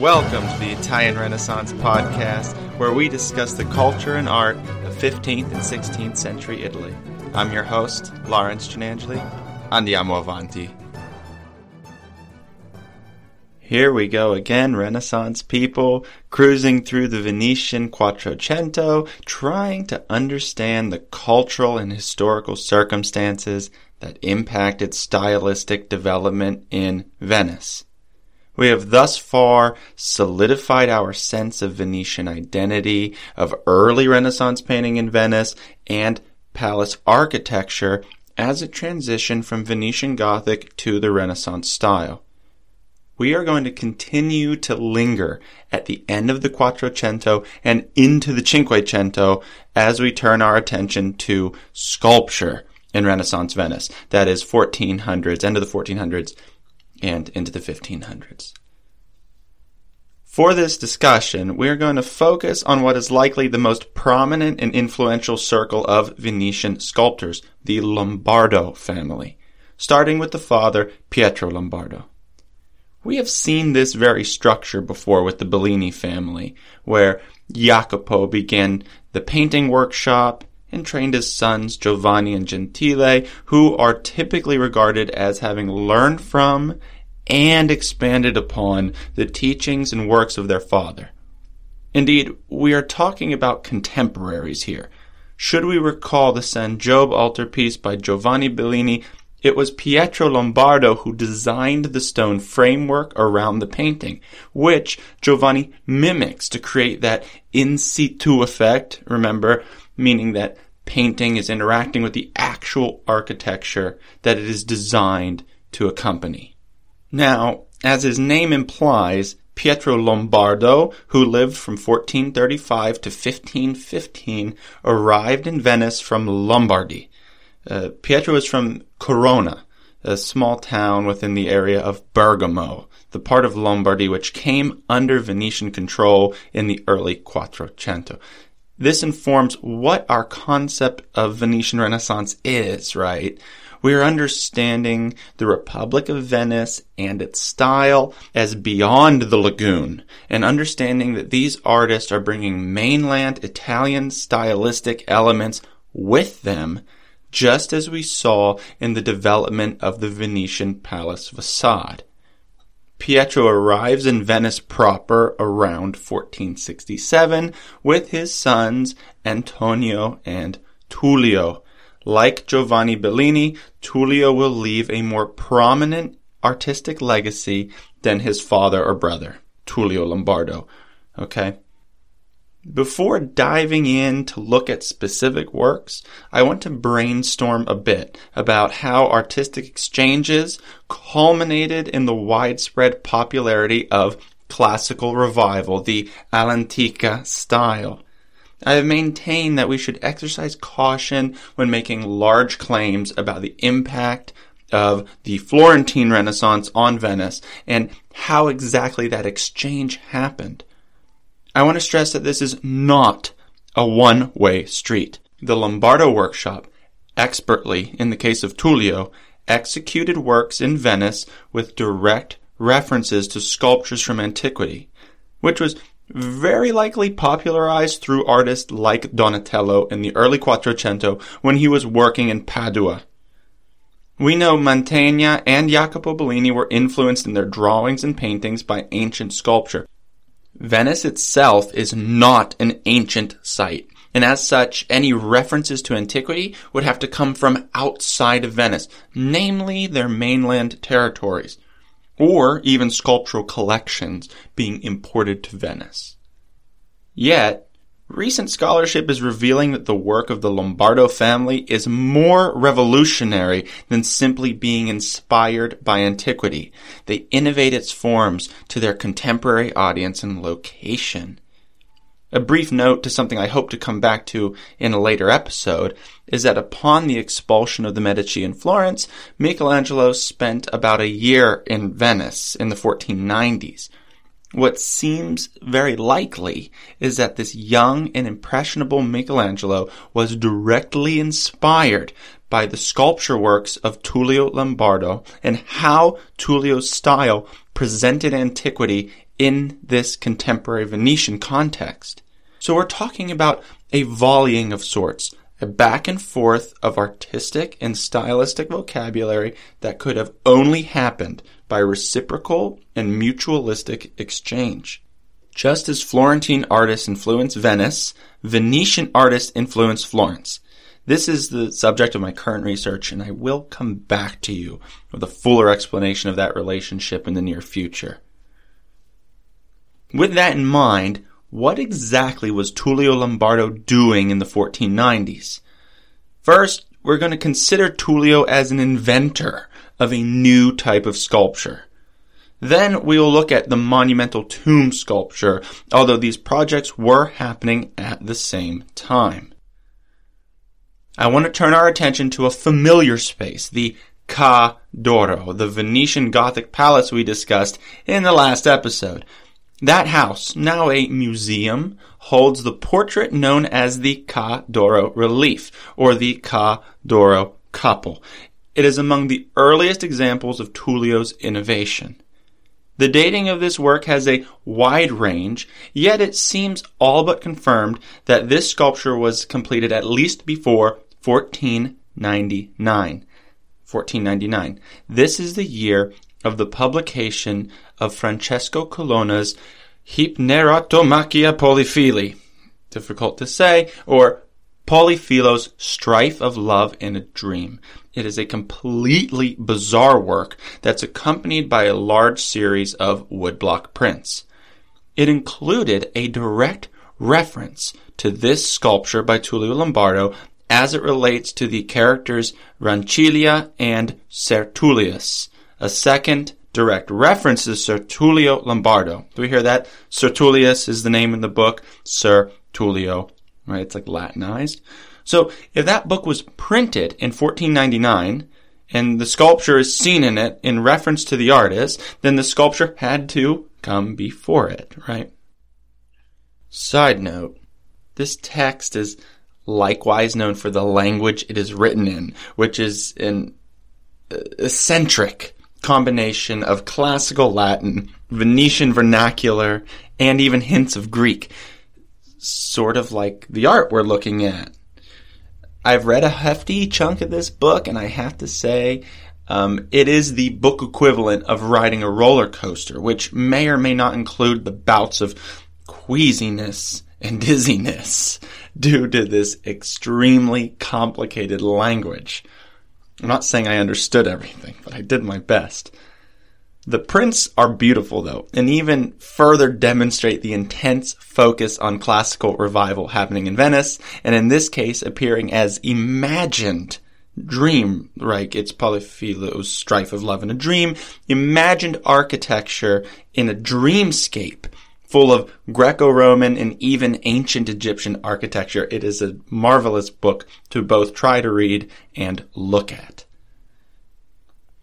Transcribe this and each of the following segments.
Welcome to the Italian Renaissance podcast, where we discuss the culture and art of 15th and 16th century Italy. I'm your host, Lawrence Gianangeli. Andiamo avanti. Here we go again, Renaissance people, cruising through the Venetian Quattrocento, trying to understand the cultural and historical circumstances that impacted stylistic development in Venice. We have thus far solidified our sense of Venetian identity, of early Renaissance painting in Venice, and palace architecture as it transitioned from Venetian Gothic to the Renaissance style. We are going to continue to linger at the end of the Quattrocento and into the Cinquecento as we turn our attention to sculpture in Renaissance Venice. That is 1400s, end of the 1400s, and into the 1500s. For this discussion, we are going to focus on what is likely the most prominent and influential circle of Venetian sculptors, the Lombardo family, starting with the father, Pietro Lombardo. We have seen this very structure before with the Bellini family, where Jacopo began the painting workshop and trained his sons Giovanni and Gentile, who are typically regarded as having learned from and expanded upon the teachings and works of their father. Indeed, we are talking about contemporaries here. Should we recall the San Giobbe altarpiece by Giovanni Bellini, it was Pietro Lombardo who designed the stone framework around the painting, which Giovanni mimics to create that in situ effect, remember, meaning that painting is interacting with the actual architecture that it is designed to accompany. Now, as his name implies, Pietro Lombardo, who lived from 1435 to 1515, arrived in Venice from Lombardy. Uh, Pietro is from Carona, a small town within the area of Bergamo, the part of Lombardy which came under Venetian control in the early Quattrocento. This informs what our concept of Venetian Renaissance is, right? We are understanding the Republic of Venice and its style as beyond the lagoon, and understanding that these artists are bringing mainland Italian stylistic elements with them, just as we saw in the development of the Venetian palace facade. Pietro arrives in Venice proper around 1467 with his sons Antonio and Tullio, like Giovanni Bellini, Tullio will leave a more prominent artistic legacy than his father or brother, Tullio Lombardo. Okay? Before diving in to look at specific works, I want to brainstorm a bit about how artistic exchanges culminated in the widespread popularity of classical revival, the all'antica style. I have maintained that we should exercise caution when making large claims about the impact of the Florentine Renaissance on Venice and how exactly that exchange happened. I want to stress that this is not a one way street. The Lombardo workshop, expertly, in the case of Tullio, executed works in Venice with direct references to sculptures from antiquity, which was very likely popularized through artists like Donatello in the early Quattrocento when he was working in Padua. We know Mantegna and Jacopo Bellini were influenced in their drawings and paintings by ancient sculpture. Venice itself is not an ancient site, and as such, any references to antiquity would have to come from outside of Venice, namely their mainland territories or even sculptural collections being imported to Venice. Yet, recent scholarship is revealing that the work of the Lombardo family is more revolutionary than simply being inspired by antiquity. They innovate its forms to their contemporary audience and location. A brief note to something I hope to come back to in a later episode is that upon the expulsion of the Medici in Florence, Michelangelo spent about a year in Venice in the 1490s. What seems very likely is that this young and impressionable Michelangelo was directly inspired by the sculpture works of Tullio Lombardo and how Tullio's style presented antiquity in this contemporary Venetian context. So we're talking about a volleying of sorts, a back and forth of artistic and stylistic vocabulary that could have only happened by reciprocal and mutualistic exchange. Just as Florentine artists influenced Venice, Venetian artists influenced Florence. This is the subject of my current research, and I will come back to you with a fuller explanation of that relationship in the near future. With that in mind, what exactly was Tullio Lombardo doing in the 1490s? First, we're going to consider Tullio as an inventor of a new type of sculpture. Then we will look at the monumental tomb sculpture, although these projects were happening at the same time. I want to turn our attention to a familiar space, the Ca d'Oro, the Venetian Gothic palace we discussed in the last episode. That house, now a museum, holds the portrait known as the Ca d'Oro relief, or the Ca d'Oro couple. It is among the earliest examples of Tullio's innovation. The dating of this work has a wide range, yet it seems all but confirmed that this sculpture was completed at least before 1499. 1499. This is the year of the publication of Francesco Colonna's Hypnerotomachia Polyphili, difficult to say, or Polyphilo's Strife of Love in a Dream. It is a completely bizarre work that's accompanied by a large series of woodblock prints. It included a direct reference to this sculpture by Tullio Lombardo as it relates to the characters Ranciglia and Sertullius. A second direct reference is Sertulio Lombardo. Do we hear that? Sertullius is the name in the book. Sir Tullio, right? It's like Latinized. So if that book was printed in 1499 and the sculpture is seen in it in reference to the artist, then the sculpture had to come before it, right? Side note, this text is likewise known for the language it is written in, which is an uh, eccentric combination of classical Latin, Venetian vernacular, and even hints of Greek. Sort of like the art we're looking at. I've read a hefty chunk of this book, and I have to say, um, it is the book equivalent of riding a roller coaster, which may or may not include the bouts of queasiness and dizziness due to this extremely complicated language. I'm not saying I understood everything, but I did my best. The prints are beautiful though, and even further demonstrate the intense focus on classical revival happening in Venice, and in this case appearing as imagined dream, like it's Polyphilo's strife of love in a dream, imagined architecture in a dreamscape full of Greco-Roman and even ancient Egyptian architecture. It is a marvelous book to both try to read and look at.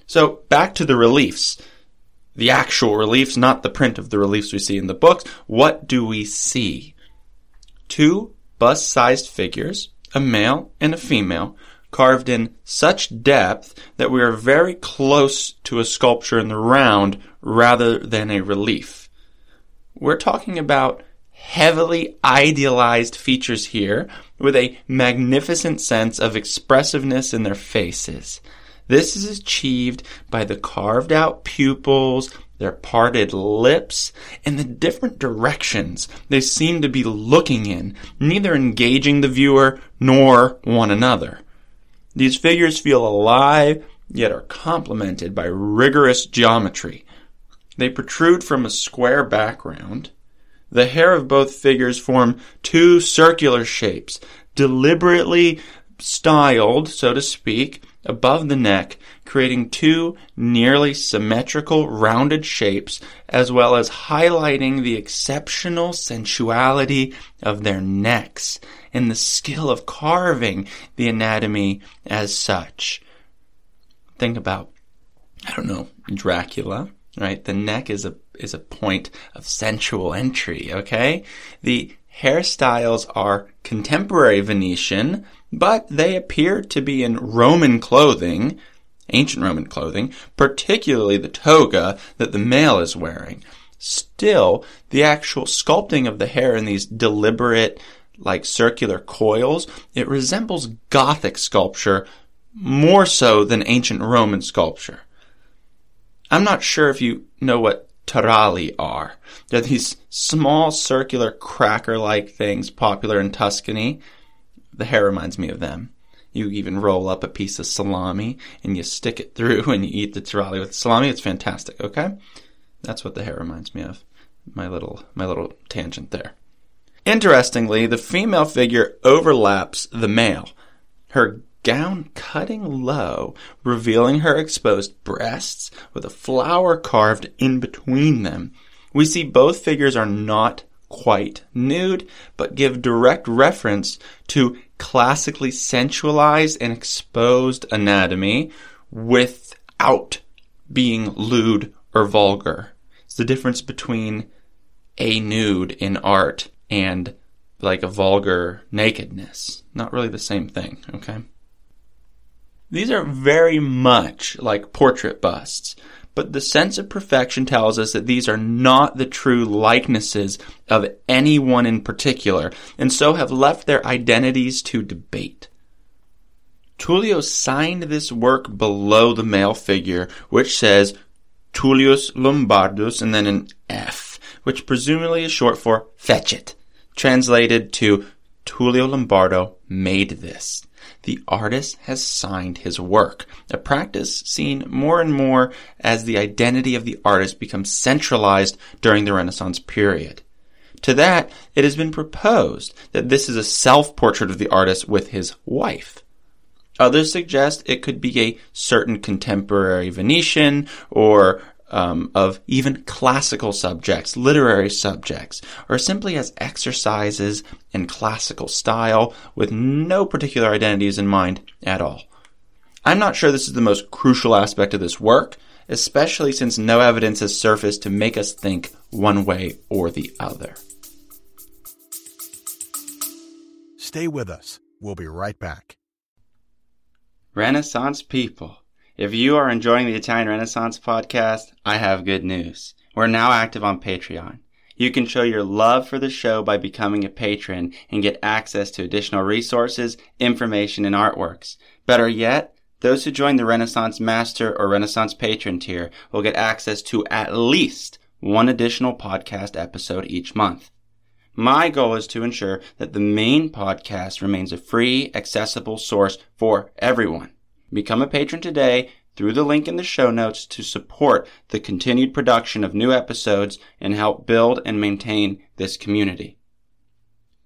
So back to the reliefs. The actual reliefs, not the print of the reliefs we see in the books. What do we see? Two bust-sized figures, a male and a female, carved in such depth that we are very close to a sculpture in the round rather than a relief. We're talking about heavily idealized features here with a magnificent sense of expressiveness in their faces. This is achieved by the carved out pupils, their parted lips, and the different directions they seem to be looking in, neither engaging the viewer nor one another. These figures feel alive, yet are complemented by rigorous geometry. They protrude from a square background. The hair of both figures form two circular shapes, deliberately styled, so to speak, above the neck, creating two nearly symmetrical rounded shapes, as well as highlighting the exceptional sensuality of their necks and the skill of carving the anatomy as such. Think about, I don't know, Dracula right? The neck is a is a point of sensual entry, okay? The hairstyles are contemporary Venetian, but they appear to be in Roman clothing, ancient Roman clothing, particularly the toga that the male is wearing. Still, the actual sculpting of the hair in these deliberate, like circular coils, it resembles Gothic sculpture more so than ancient Roman sculpture. I'm not sure if you know what taralli are. They're these small circular cracker like things popular in Tuscany. The hair reminds me of them. You even roll up a piece of salami and you stick it through and you eat the taralli with salami. It's fantastic, okay? That's what the hair reminds me of. My little my little tangent there. Interestingly, the female figure overlaps the male. Her gown cutting low, revealing her exposed breasts with a flower carved in between them. We see both figures are not quite nude, but give direct reference to classically sensualized and exposed anatomy without being lewd or vulgar. It's the difference between a nude in art and like a vulgar nakedness. Not really the same thing, okay? These are very much like portrait busts, but the sense of perfection tells us that these are not the true likenesses of anyone in particular, and so have left their identities to debate. Tullio signed this work below the male figure, which says Tullius Lombardus and then an F, which presumably is short for fecit, translated to Tullio Lombardo made this the artist has signed his work, a practice seen more and more as the identity of the artist becomes centralized during the Renaissance period. To that, it has been proposed that this is a self-portrait of the artist with his wife. Others suggest it could be a certain contemporary Venetian or um, of even classical subjects, literary subjects, or simply as exercises in classical style with no particular identities in mind at all. I'm not sure this is the most crucial aspect of this work, especially since no evidence has surfaced to make us think one way or the other. Stay with us. We'll be right back. Renaissance people. If you are enjoying the Italian Renaissance podcast, I have good news. We're now active on Patreon. You can show your love for the show by becoming a patron and get access to additional resources, information, and artworks. Better yet, those who join the Renaissance Master or Renaissance Patron tier will get access to at least one additional podcast episode each month. My goal is to ensure that the main podcast remains a free, accessible source for everyone. Become a patron today through the link in the show notes to support the continued production of new episodes and help build and maintain this community.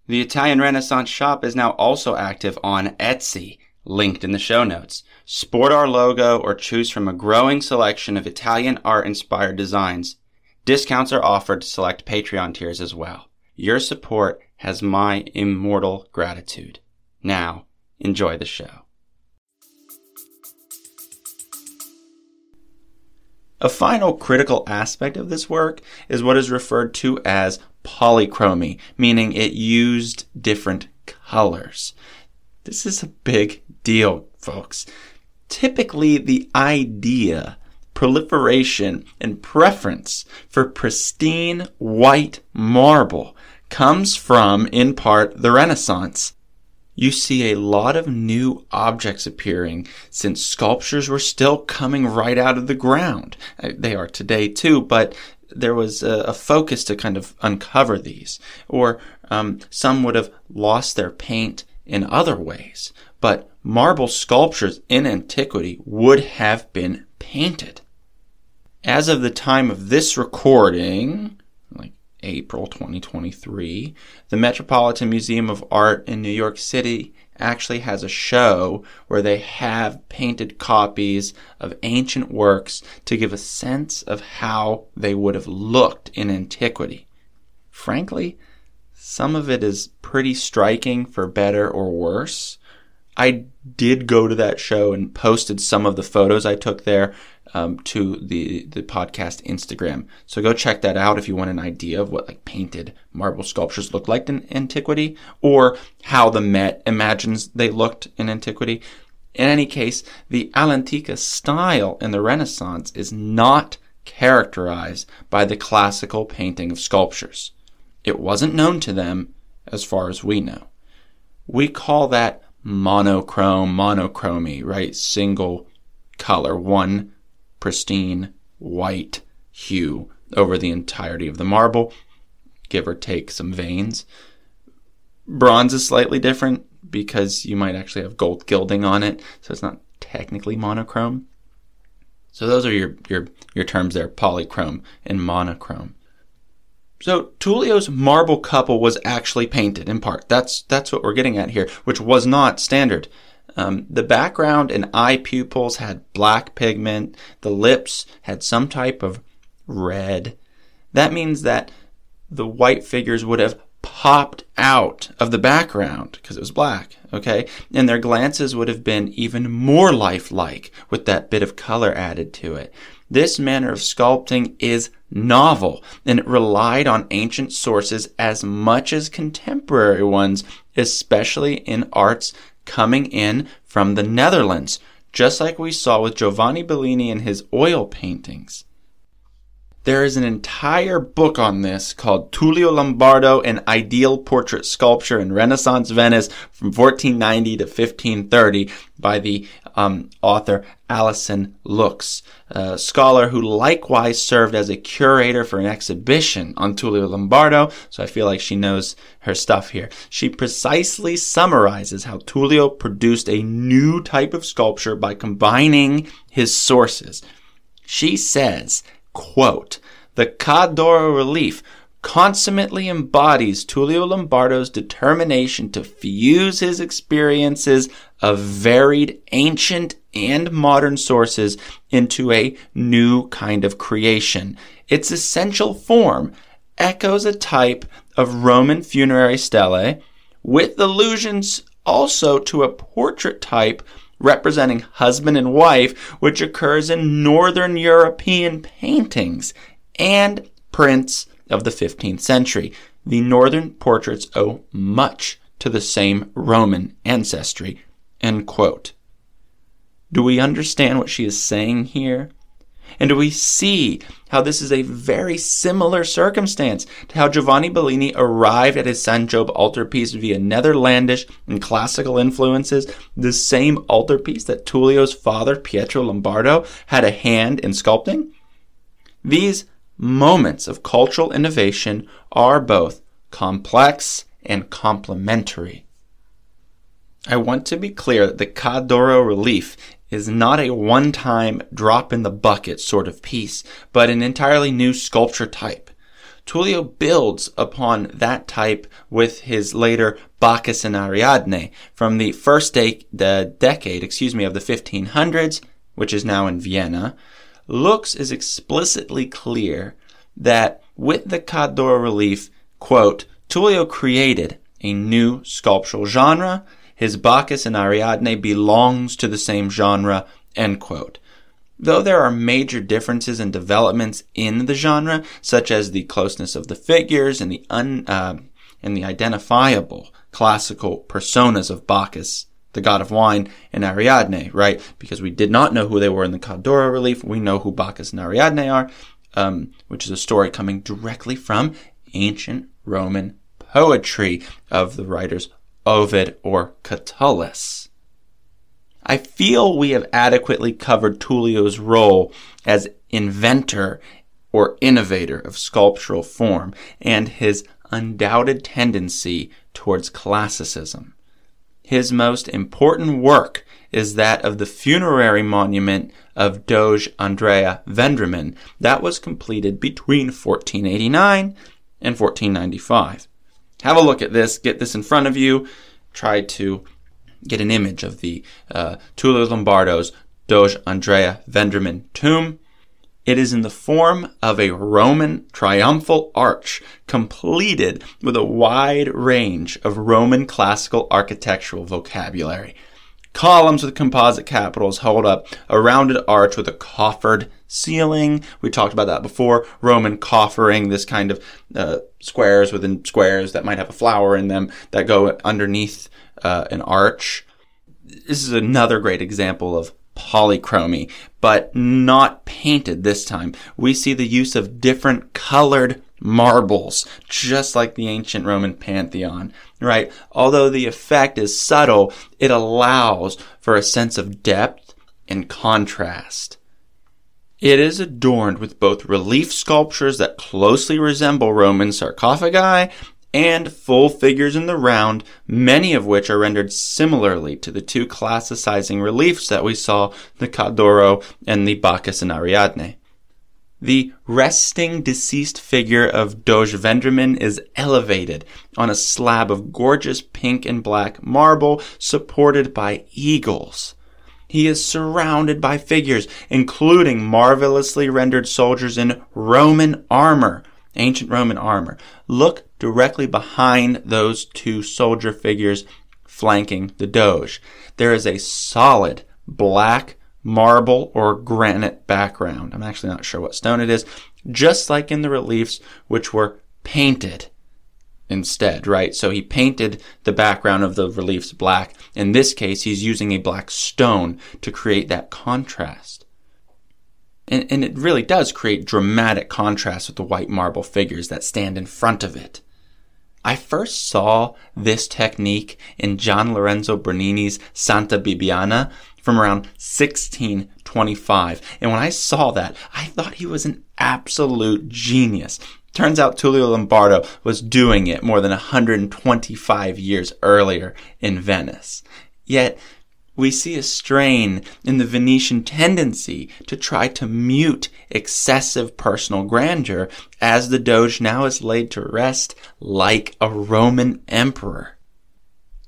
The Italian Renaissance shop is now also active on Etsy, linked in the show notes. Sport our logo or choose from a growing selection of Italian art inspired designs. Discounts are offered to select Patreon tiers as well. Your support has my immortal gratitude. Now, enjoy the show. A final critical aspect of this work is what is referred to as polychromy, meaning it used different colors. This is a big deal, folks. Typically, the idea, proliferation, and preference for pristine white marble comes from, in part, the Renaissance you see a lot of new objects appearing since sculptures were still coming right out of the ground. Uh, they are today too, but there was a, a focus to kind of uncover these. Or um, some would have lost their paint in other ways. But marble sculptures in antiquity would have been painted. As of the time of this recording, April 2023, the Metropolitan Museum of Art in New York City actually has a show where they have painted copies of ancient works to give a sense of how they would have looked in antiquity. Frankly, some of it is pretty striking for better or worse. I did go to that show and posted some of the photos I took there um, to the the podcast Instagram. So go check that out if you want an idea of what like painted marble sculptures look like in antiquity, or how the Met imagines they looked in antiquity. In any case, the all'antica style in the Renaissance is not characterized by the classical painting of sculptures. It wasn't known to them as far as we know. We call that monochrome, monochromy, right? Single color, one pristine white hue over the entirety of the marble, give or take some veins. Bronze is slightly different because you might actually have gold gilding on it, so it's not technically monochrome. So those are your, your, your terms there, polychrome and monochrome. So Tullio's marble couple was actually painted in part. That's that's what we're getting at here, which was not standard. Um, the background and eye pupils had black pigment. The lips had some type of red. That means that the white figures would have popped out of the background because it was black, okay? And their glances would have been even more lifelike with that bit of color added to it. This manner of sculpting is novel and it relied on ancient sources as much as contemporary ones, especially in arts coming in from the Netherlands, just like we saw with Giovanni Bellini and his oil paintings. There is an entire book on this called Tullio Lombardo, an ideal portrait sculpture in Renaissance Venice from 1490 to 1530 by the um, author Alison Luchs, a scholar who likewise served as a curator for an exhibition on Tullio Lombardo, so I feel like she knows her stuff here. She precisely summarizes how Tullio produced a new type of sculpture by combining his sources. She says, Quote, the Ca d'Oro relief consummately embodies Tullio Lombardo's determination to fuse his experiences of varied ancient and modern sources into a new kind of creation. Its essential form echoes a type of Roman funerary stele with allusions also to a portrait type representing husband and wife, which occurs in Northern European paintings and prints of the 15th century. The Northern portraits owe much to the same Roman ancestry. End quote. Do we understand what she is saying here? And do we see how this is a very similar circumstance to how Giovanni Bellini arrived at his San Job altarpiece via Netherlandish and classical influences, the same altarpiece that Tullio's father, Pietro Lombardo, had a hand in sculpting? These moments of cultural innovation are both complex and complementary. I want to be clear that the Ca d'Oro relief is not a one time drop in the bucket sort of piece, but an entirely new sculpture type. Tullio builds upon that type with his later Bacchus and Ariadne from the first de- the decade, excuse me, of the 1500s, which is now in Vienna. Luchs is explicitly clear that with the Ca d'Oro relief, quote, Tullio created a new sculptural genre his Bacchus and Ariadne belongs to the same genre, end quote. Though there are major differences and developments in the genre, such as the closeness of the figures and the un, uh, and the identifiable classical personas of Bacchus, the god of wine, and Ariadne, right? Because we did not know who they were in the Ca d'Oro relief. We know who Bacchus and Ariadne are, um, which is a story coming directly from ancient Roman poetry of the writers Ovid, or Catullus. I feel we have adequately covered Tullio's role as inventor or innovator of sculptural form and his undoubted tendency towards classicism. His most important work is that of the funerary monument of Doge Andrea Vendramin that was completed between 1489 and 1495 have a look at this, get this in front of you, try to get an image of the uh, Lombardo's Doge Andrea Vendramin tomb. It is in the form of a Roman triumphal arch, completed with a wide range of Roman classical architectural vocabulary. Columns with composite capitals hold up a rounded arch with a coffered ceiling. We talked about that before. Roman coffering, this kind of uh, squares within squares that might have a flower in them that go underneath uh, an arch. This is another great example of polychromy, but not painted this time. We see the use of different colored marbles, just like the ancient Roman pantheon, right? Although the effect is subtle, it allows for a sense of depth and contrast. It is adorned with both relief sculptures that closely resemble Roman sarcophagi and full figures in the round, many of which are rendered similarly to the two classicizing reliefs that we saw, the Ca d'Oro and the Bacchus and Ariadne. The resting deceased figure of Doge Vendramin is elevated on a slab of gorgeous pink and black marble supported by eagles. He is surrounded by figures, including marvelously rendered soldiers in Roman armor, ancient Roman armor. Look directly behind those two soldier figures flanking the Doge. There is a solid black marble or granite background. I'm actually not sure what stone it is, just like in the reliefs, which were painted instead, right? So he painted the background of the reliefs black. In this case, he's using a black stone to create that contrast. And, and it really does create dramatic contrast with the white marble figures that stand in front of it. I first saw this technique in Gian Lorenzo Bernini's Santa Bibiana from around 1625. And when I saw that, I thought he was an absolute genius. Turns out Tullio Lombardo was doing it more than 125 years earlier in Venice. Yet, we see a strain in the Venetian tendency to try to mute excessive personal grandeur as the Doge now is laid to rest like a Roman emperor.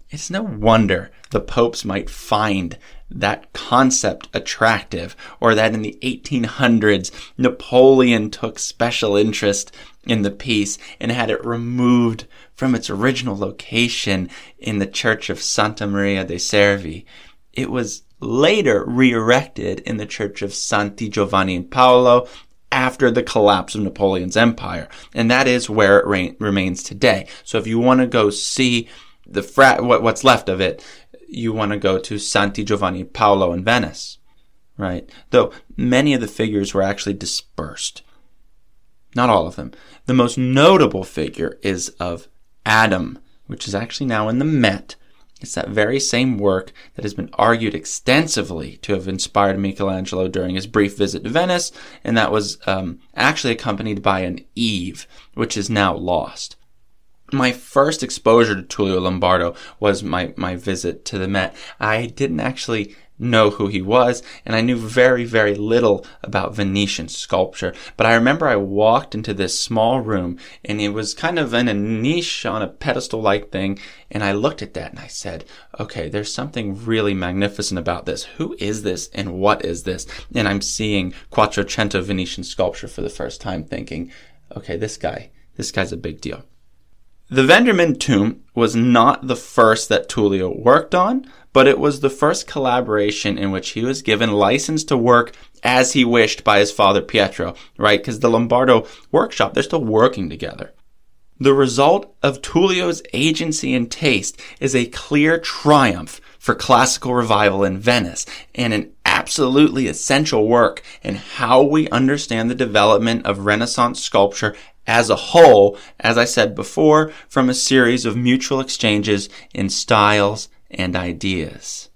It's no wonder the popes might find that concept attractive, or that in the 1800s Napoleon took special interest in the piece and had it removed from its original location in the church of Santa Maria dei Servi. It was later re-erected in the church of Santi Giovanni and Paolo after the collapse of Napoleon's empire. And that is where it re- remains today. So if you want to go see the what, what's left of it, you want to go to Santi Giovanni Paolo in Venice, right? Though many of the figures were actually dispersed. Not all of them. The most notable figure is of Adam, which is actually now in the Met. It's that very same work that has been argued extensively to have inspired Michelangelo during his brief visit to Venice, and that was um, actually accompanied by an Eve, which is now lost my first exposure to Tullio Lombardo was my, my visit to the Met. I didn't actually know who he was, and I knew very, very little about Venetian sculpture. But I remember I walked into this small room, and it was kind of in a niche on a pedestal like thing, and I looked at that and I said, okay, there's something really magnificent about this. Who is this, and what is this? And I'm seeing Quattrocento Venetian sculpture for the first time, thinking, okay, this guy, this guy's a big deal. The Vendramin tomb was not the first that Tullio worked on, but it was the first collaboration in which he was given license to work as he wished by his father Pietro, right? Because the Lombardo workshop, they're still working together. The result of Tullio's agency and taste is a clear triumph for classical revival in Venice and an absolutely essential work in how we understand the development of Renaissance sculpture as a whole, as I said before, from a series of mutual exchanges in styles and ideas.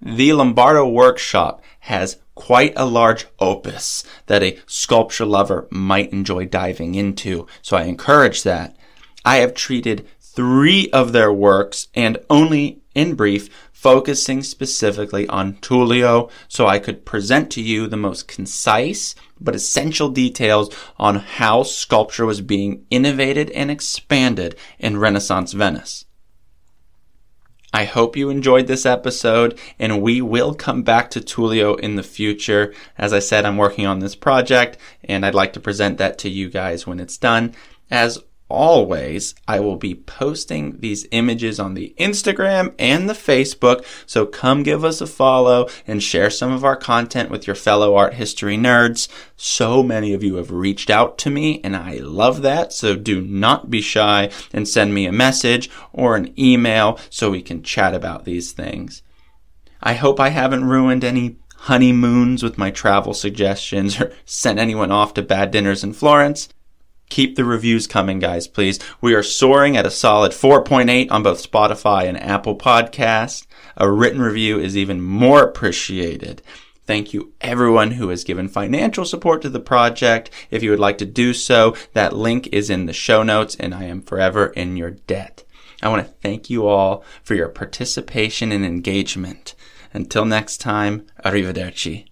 The Lombardo Workshop has quite a large opus that a sculpture lover might enjoy diving into, so I encourage that. I have treated three of their works and only in brief focusing specifically on Tullio so I could present to you the most concise but essential details on how sculpture was being innovated and expanded in Renaissance Venice. I hope you enjoyed this episode, and we will come back to Tullio in the future. As I said, I'm working on this project, and I'd like to present that to you guys when it's done. As always, I will be posting these images on the Instagram and the Facebook. So come give us a follow and share some of our content with your fellow art history nerds. So many of you have reached out to me and I love that. So do not be shy and send me a message or an email so we can chat about these things. I hope I haven't ruined any honeymoons with my travel suggestions or sent anyone off to bad dinners in Florence. Keep the reviews coming, guys, please. We are soaring at a solid 4.8 on both Spotify and Apple Podcasts. A written review is even more appreciated. Thank you everyone who has given financial support to the project. If you would like to do so, that link is in the show notes and I am forever in your debt. I want to thank you all for your participation and engagement. Until next time, arrivederci.